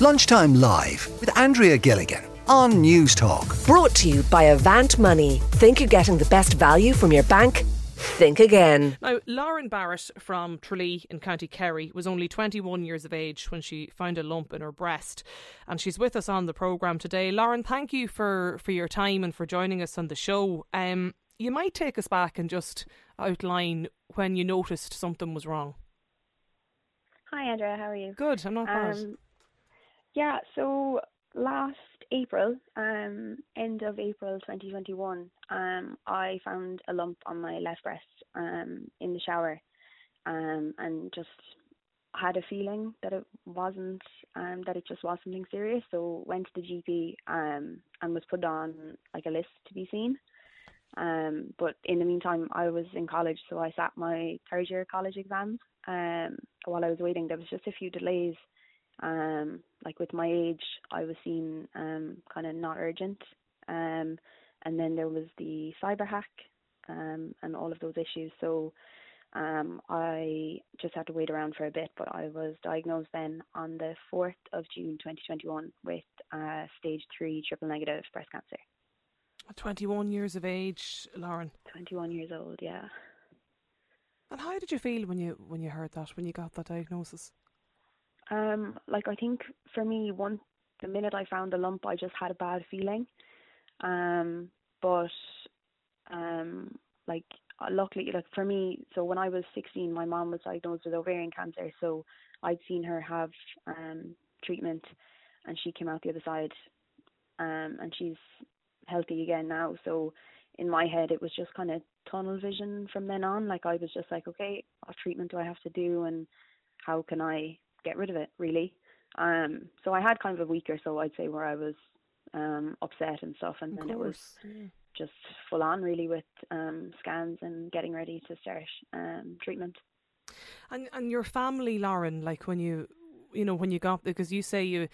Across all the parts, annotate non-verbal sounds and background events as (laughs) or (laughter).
Lunchtime Live with Andrea Gilligan on Newstalk. Brought to you by Avant Money. Think you're getting the best value from your bank? Think again. Now, Lauren Barrett from Tralee in County Kerry was only 21 years of age when she found a lump in her breast, and she's with us on the programme today. Lauren, thank you for, for your time and for joining us on the show. Um, you might take us back and just outline when you noticed something was wrong. Hi, Andrea. How are you? Good. I'm not bad. Yeah. So last April, um, end of April 2021, um, I found a lump on my left breast um, in the shower, um, and just had a feeling that it wasn't, um, that it just was something serious. So went to the GP um, and was put on like a list to be seen. Um, but in the meantime, I was in college, so I sat my third year college exams. Um, while I was waiting, there was just a few delays um, like with my age, I was seen um, kind of not urgent. Um, and then there was the cyber hack um, and all of those issues. So um, I just had to wait around for a bit, but I was diagnosed then on the 4th of June 2021 with uh, stage 3 triple negative breast cancer. 21 years of age, Lauren. 21 years old, yeah. And how did you feel when you when you heard that when you got that diagnosis? Um, like I think for me, one the minute I found the lump, I just had a bad feeling. Um, but um, like uh, luckily, like for me, so when I was 16, my mom was diagnosed with ovarian cancer, so I'd seen her have um treatment, and she came out the other side, um, and she's healthy again now. So in my head, it was just kind of tunnel vision from then on. Like I was just like, okay, what treatment do I have to do, and how can I get rid of it really. Um, so I had kind of a week or so, I'd say, where I was um, upset and stuff, and Of then it was yeah. just full on really with um, scans and getting ready to start um, treatment. And and your family, Lauren, like when you you know when you got because you say you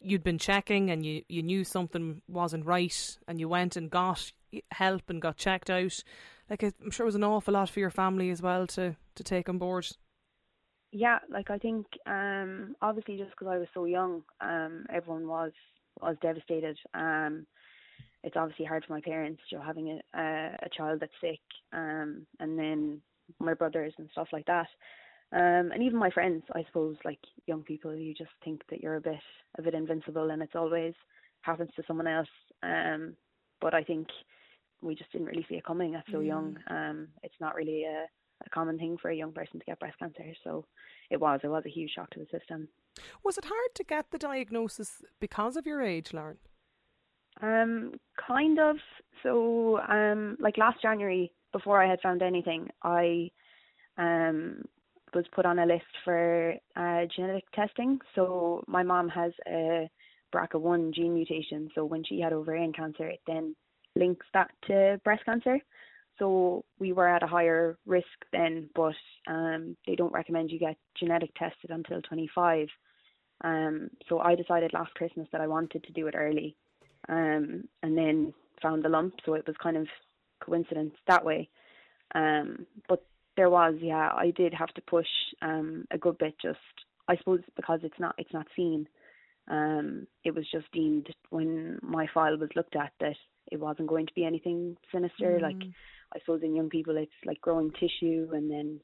you'd been checking and you you knew something wasn't right and you went and got help and got checked out. Like I'm sure it was an awful lot for your family as well to to take on board. Yeah, like I think um, obviously just because I was so young, um, everyone was was devastated. Um, it's obviously hard for my parents, you know, having a a, a child that's sick, um, and then my brothers and stuff like that. Um, and even my friends, I suppose, like young people, you just think that you're a bit a bit invincible, and it's always happens to someone else. Um, but I think we just didn't really see it coming at so young. Um, it's not really a, a common thing for a young person to get breast cancer, so it was it was a huge shock to the system. Was it hard to get the diagnosis because of your age, Lauren? Um, kind of. So, um, like last January, before I had found anything, I um was put on a list for uh, genetic testing. So my mom has a BRCA1 gene mutation. So when she had ovarian cancer, it then links that to breast cancer. So we were at a higher risk then, but um, they don't recommend you get genetic tested until 25. Um, so I decided last Christmas that I wanted to do it early, um, and then found the lump. So it was kind of coincidence that way. Um, but there was, yeah, I did have to push um, a good bit. Just I suppose because it's not it's not seen. Um, it was just deemed when my file was looked at that it wasn't going to be anything sinister. Like I suppose in young people it's like growing tissue and then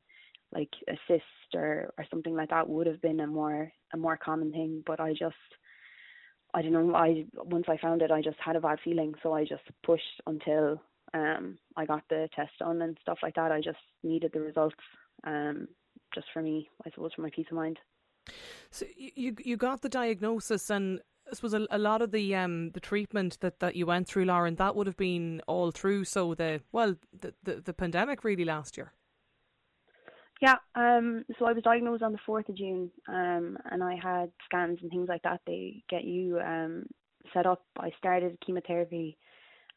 like a cyst or, or something like that would have been a more a more common thing. But I just I don't know, I once I found it I just had a bad feeling so I just pushed until um I got the test done and stuff like that. I just needed the results um just for me, I suppose for my peace of mind. So you you got the diagnosis, and I suppose a, a lot of the um the treatment that, that you went through, Lauren, that would have been all through. So the well the the, the pandemic really last year. Yeah, um, so I was diagnosed on the 4th of June, um, and I had scans and things like that. They get you um, set up. I started chemotherapy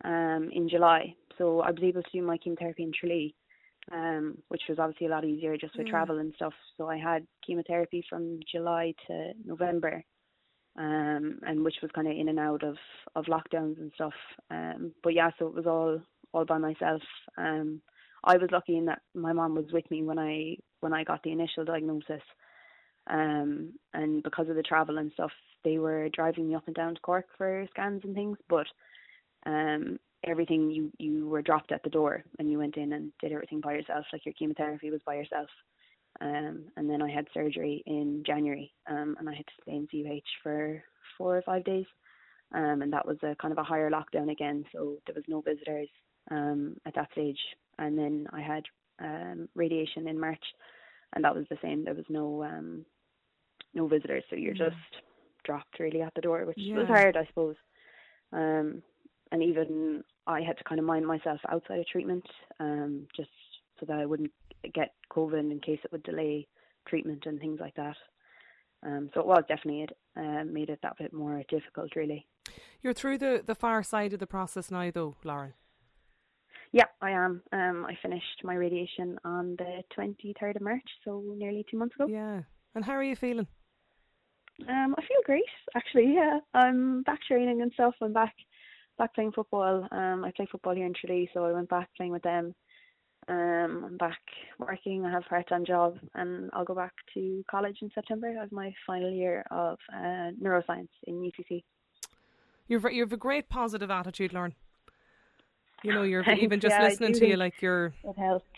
um, in July, so I was able to do my chemotherapy in Tralee, um, which was obviously a lot easier just with Mm. travel and stuff. So I had chemotherapy from July to November, um, and which was kind of in and out of, of lockdowns and stuff. Um, but yeah, so it was all all by myself. Um, I was lucky in that my mom was with me when I when I got the initial diagnosis. Um, and because of the travel and stuff, they were driving me up and down to Cork for scans and things. But um, everything you you were dropped at the door, and you went in and did everything by yourself. Like your chemotherapy was by yourself. Um, and then I had surgery in January, um, and I had to stay in CUH for four or five days. Um, and that was a kind of a higher lockdown again, so there was no visitors um, at that stage. And then I had um, radiation in March, and that was the same. There was no um, no visitors, so you're just dropped really at the door, which Yeah. was hard, I suppose. Um, and even I had to kind of mind myself outside of treatment, um, just so that I wouldn't get COVID in case it would delay treatment and things like that. Um, so it was definitely it uh, made it that bit more difficult, really. You're through the, the far side of the process now, though, Lauren. Yeah, I am. Um, I finished my radiation on the 23rd of March, so nearly two months ago. Yeah. And how are you feeling? Um, I feel great, actually. Yeah, I'm back training and stuff. I'm back, back playing football. Um, I play football here in Tralee, so I went back playing with them. Um, I'm back working. I have a part-time job, and I'll go back to college in September. Have my final year of uh, neuroscience in UCC. You've you have a great positive attitude, Lauren. You know, you're (laughs) even just yeah, listening to you like you're It helped.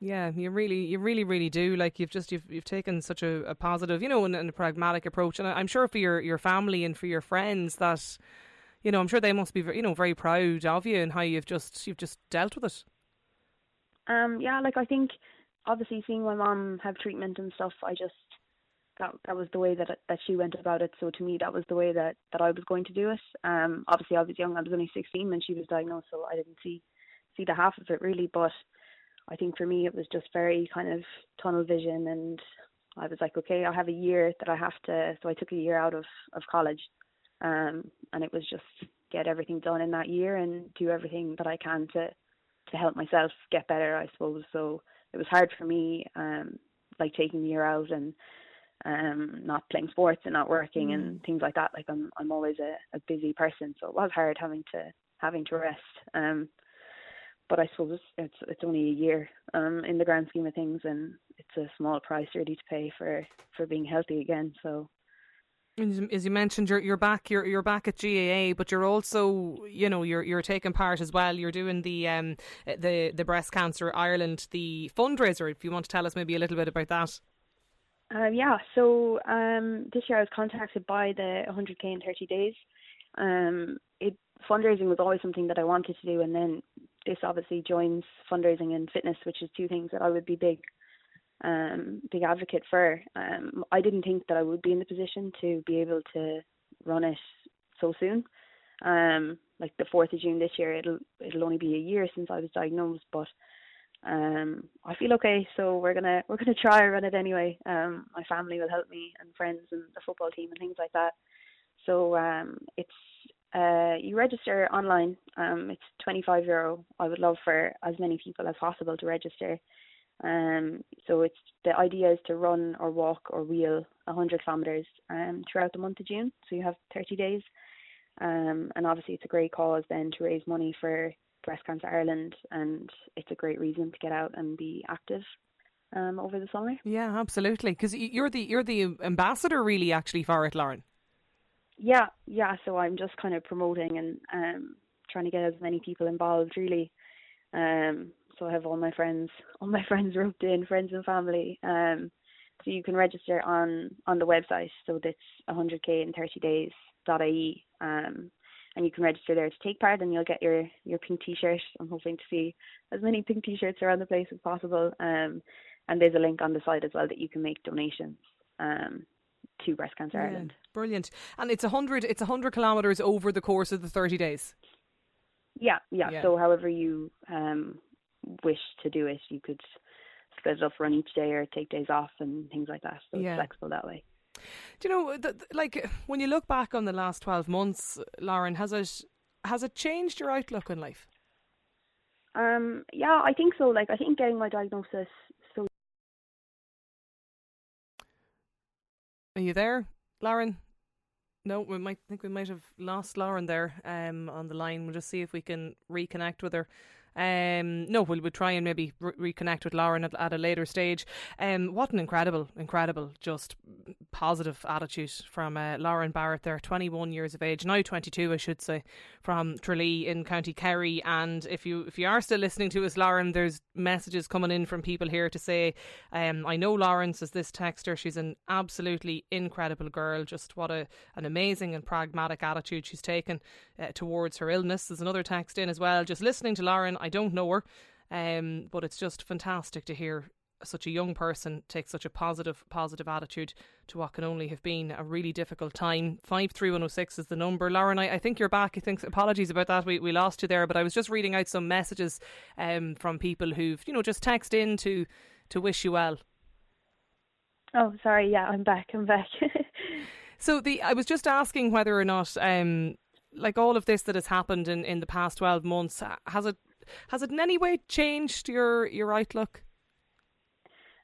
yeah, you really you really really do like you've just you've you've taken such a, a positive, you know, and, and a pragmatic approach and I'm sure for your your family and for your friends that you know, I'm sure they must be you know very proud of you and how you've just you've just dealt with it. Um, yeah, like I think obviously seeing my mom have treatment and stuff, I just that that was the way that that she went about it. So to me, that was the way that that I was going to do it. Um, obviously I was young; I was only sixteen when she was diagnosed, so I didn't see see the half of it really. But I think for me, it was just very kind of tunnel vision, and I was like, okay, I have a year that I have to. So I took a year out of of college, um, and it was just get everything done in that year and do everything that I can to to help myself get better, I suppose. So it was hard for me, um, like taking the year out and um not playing sports and not working and things like that. Like I'm I'm always a, a busy person, so it was hard having to having to rest. Um but I suppose it's it's only a year um in the grand scheme of things and it's a small price really to pay for for being healthy again. So As you mentioned, you're you're back. You're you're back at GAA, but you're also, you know, you're you're taking part as well. You're doing the um the the breast cancer Ireland the fundraiser. If you want to tell us maybe a little bit about that. Um, yeah, so um, this year I was contacted by the 100k in 30 days. Um, it fundraising was always something that I wanted to do, and then this obviously joins fundraising and fitness, which is two things that I would be big, um, big advocate for. Um, I didn't think that I would be in the position to be able to run it so soon. Um, like the 4th of June this year, it'll it'll only be a year since I was diagnosed, but um I feel okay so we're gonna (laughs) we're gonna try and run it anyway um my family will help me and friends and the football team and things like that so um it's uh you register online um it's 25 euro I would love for as many people as possible to register um so it's the idea is to run or walk or wheel 100 kilometers um throughout the month of June so you have 30 days um and obviously it's a great cause then to raise money for Breast Cancer Ireland, and it's a great reason to get out and be active um, over the summer. Yeah, absolutely. Because you're the you're the ambassador, really, actually, for it, Lauren. Yeah, yeah. So I'm just kind of promoting and um, trying to get as many people involved, really. Um, so I have all my friends, (laughs) all my friends roped in, friends and family. Um, so you can register on on the website. So that's 100k in 30 days. .ie. Um, and you can register there to take part and you'll get your your pink t-shirt i'm hoping to see as many pink t-shirts around the place as possible um and there's a link on the site as well that you can make donations um to breast cancer Yeah, ireland brilliant. And it's a hundred it's a hundred kilometers over the course of the thirty days. yeah, yeah Yeah. so however you um wish to do it you could split it up run each day or take days off and things like that so Yeah. it's flexible that way Do you know, th- th- like when you look back on the last twelve months, Lauren, has it has it changed your outlook on life? um yeah i think so like i think getting my diagnosis so Are you there, Lauren? No, we might think we might have lost Lauren there um, on the line. We'll just see if we can reconnect with her. Um, no, we'll, we'll try and maybe re- reconnect with Lauren at, at, a later stage. Um, what an incredible, incredible, just positive attitude from uh, Lauren Barrett there, 21 years of age, now 22, I should say, from Tralee in County Kerry. And if you if you are still listening to us, Lauren, there's messages coming in from people here to say, um, I know Lauren says this texter, she's an absolutely incredible girl. Just what a an amazing and pragmatic attitude she's taken uh, towards her illness. There's another text in as well. Just listening to Lauren, I don't know her. Um, but it's just fantastic to hear such a young person take such a positive positive attitude to what can only have been a really difficult time. Five three one oh six is the number. Lauren, I, I think you're back. I think apologies about that. We we lost you there, but I was just reading out some messages um, from people who've you know just text in to to wish you well. Oh, sorry. Yeah, I'm back. I'm back. (laughs) so the I was just asking whether or not um, like all of this that has happened in, in the past 12 months has it has it in any way changed your your outlook?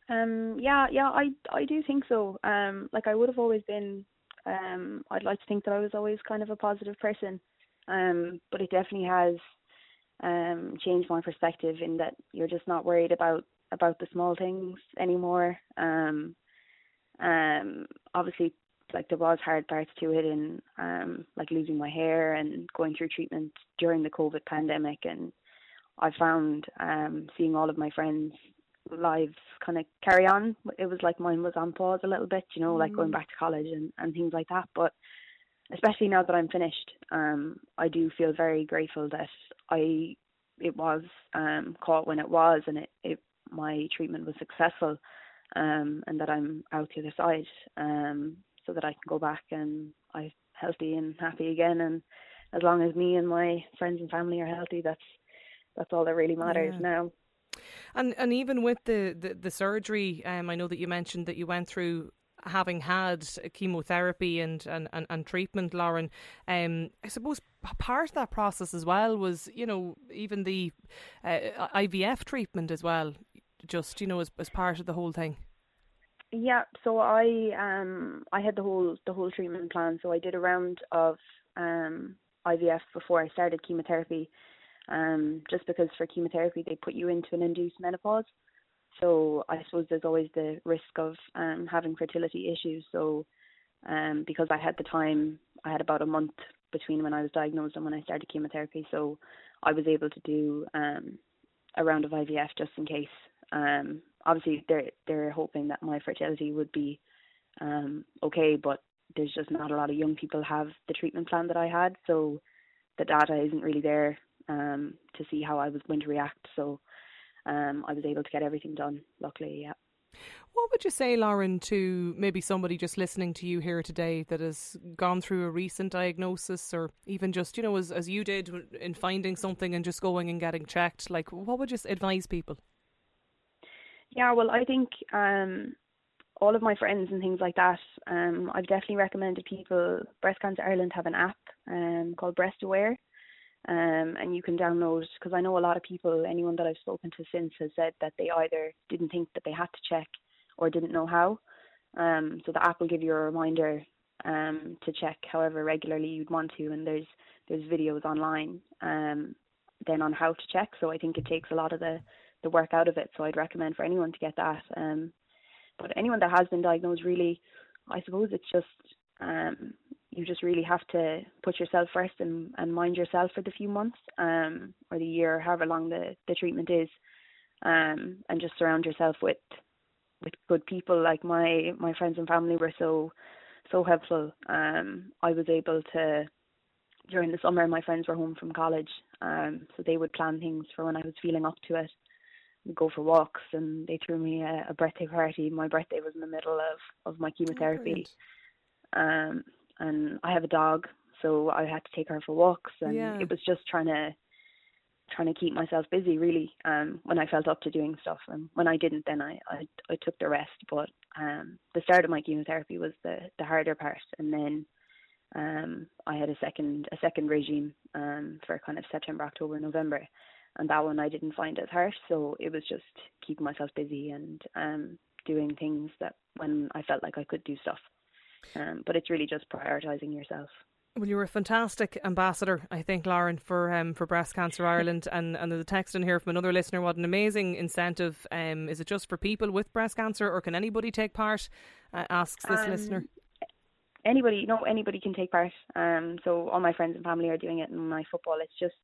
Um yeah yeah i i do think so. Um like i would have always been um i'd like to think that i was always kind of a positive person. Um but it definitely has um changed my perspective in that you're just not worried about about the small things anymore. Um um obviously like there was hard parts to it and um like losing my hair and going through treatment during the covid pandemic and i found um seeing all of my friends lives kind of carry on it was like mine was on pause a little bit you know mm. like going mm. back to college and and things like that but especially now that i'm finished um i do feel very grateful that i it was um caught when it was and it, it my treatment was successful um and that i'm out the other side um so that I can go back and I'm healthy and happy again. And as long as me and my friends and family are healthy, that's that's all that really matters yeah. now. And and even with the, the, the surgery, um, I know that you mentioned that you went through having had chemotherapy and, and, and, and treatment, Lauren, um, I suppose part of that process as well was, you know, even the uh, IVF treatment as well, just, you know, as, as part of the whole thing. Yeah, so I um I had the whole the whole treatment plan. So I did a round of um IVF before I started chemotherapy. Um just because for chemotherapy they put you into an induced menopause. So I suppose there's always the risk of um having fertility issues. So um because I had the time I had about a month between when I was diagnosed and when I started chemotherapy. So I was able to do um a round of IVF just in case. Um obviously they're they're hoping that my fertility would be um okay, but there's just not a lot of young people have the treatment plan that I had, so the data isn't really there um to see how I was going to react. So um I was able to get everything done, luckily, yeah. What would you say, Lauren, to maybe somebody just listening to you here today that has gone through a recent diagnosis or even just, you know, as, as you did in finding something and just going and getting checked? Like, what would you advise people? Yeah, well, I think um, all of my friends and things like that, um, I've definitely recommended people. Breast Cancer Ireland have an app um, called Breast Aware, um, and you can download because I know a lot of people, anyone that I've spoken to since, has said that they either didn't think that they had to check or didn't know how. Um, so the app will give you a reminder um, to check however regularly you'd want to, and there's there's videos online um, then on how to check. So I think it takes a lot of the the work out of it. So I'd recommend for anyone to get that. Um, but anyone that has been diagnosed, really, I suppose it's just um, you just really have to put yourself first and, and mind yourself for the few months um, or the year, however long the, the treatment is, um, and just surround yourself with with good people. Like my my friends and family were so so helpful. Um, I was able to during the summer. My friends were home from college, um, so they would plan things for when I was feeling up to it go for walks and they threw me a, a birthday party. My birthday was in the middle of, of my chemotherapy. Oh, um and I have a dog so I had to take her for walks and yeah. it was just trying to trying to keep myself busy really um when I felt up to doing stuff and when I didn't then I I, I took the rest but um the start of my chemotherapy was the the harder part and then um I had a second a second regime um for kind of September October November and that one I didn't find as harsh. So it was just keeping myself busy and um, doing things that when I felt like I could do stuff. Um, but it's really just prioritizing yourself. Well, you're a fantastic ambassador, I think, Lauren, for um, for Breast Cancer (laughs) Ireland. And, and there's a text in here from another listener. What an amazing incentive! Um, is it just for people with breast cancer, or can anybody take part? Uh, asks this um, listener. Anybody, no, anybody can take part. Um, so all my friends and family are doing it in my football. It's just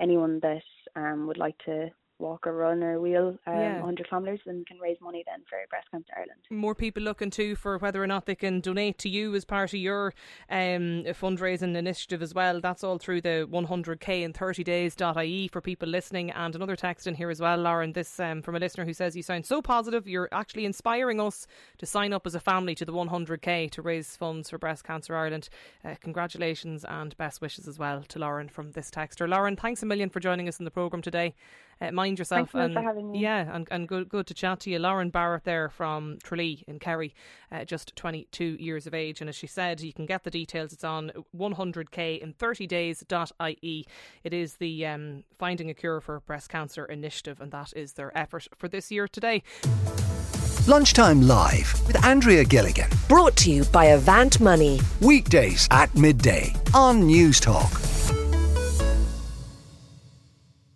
anyone that um would like to walk or run or wheel um, yeah. 100 kilometres and can raise money then for Breast Cancer Ireland. More people looking too for whether or not they can donate to you as part of your um, fundraising initiative as well. That's all through the 100k in 30 days.ie for people listening. And another text in here as well, Lauren, this um, from a listener who says, You sound so positive. You're actually inspiring us to sign up as a family to the 100k to raise funds for Breast Cancer Ireland. Uh, congratulations and best wishes as well to Lauren from this texter. Lauren, thanks a million for joining us in the programme today. Uh, mind yourself. Thanks and, Yeah, and, and good, good to chat to you. Lauren Barrett there from Tralee in Kerry, uh, just 22 years of age. And as she said, you can get the details. It's on 100k in 30 days.ie. It is the um, Finding a Cure for Breast Cancer initiative, and that is their effort for this year today. Lunchtime Live with Andrea Gilligan. Brought to you by Avant Money. Weekdays at midday on Newstalk.